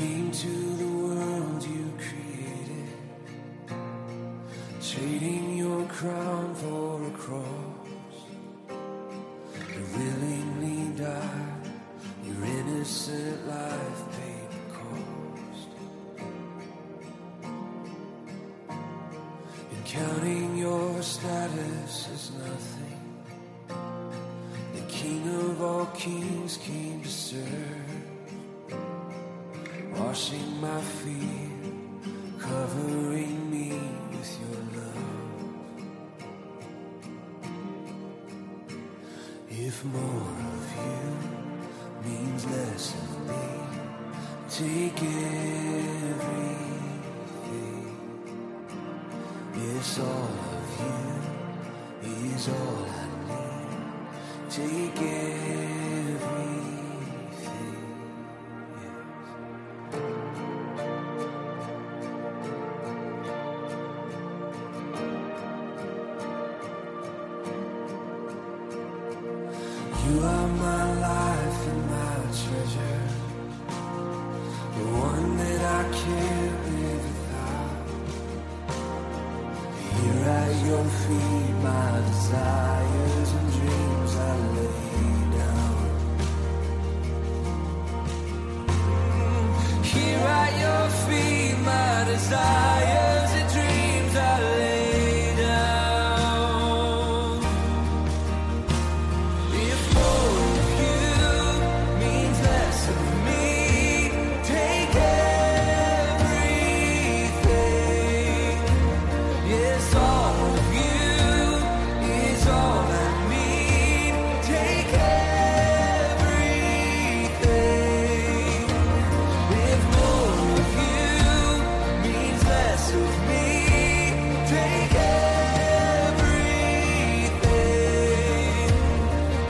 came to the world you created, trading your crown for a cross. You willingly died, your innocent life paid the cost. And counting your status as nothing, the King of all kings came to serve washing my feet, covering me with your love. If more of you means less of me, take everything. Yes, all of you is all I need. Take everything. You are my life and my treasure, the one that I can't live without. Here at your feet, my desires and dreams I lay down. Here at your feet, my desires.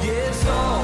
It's all.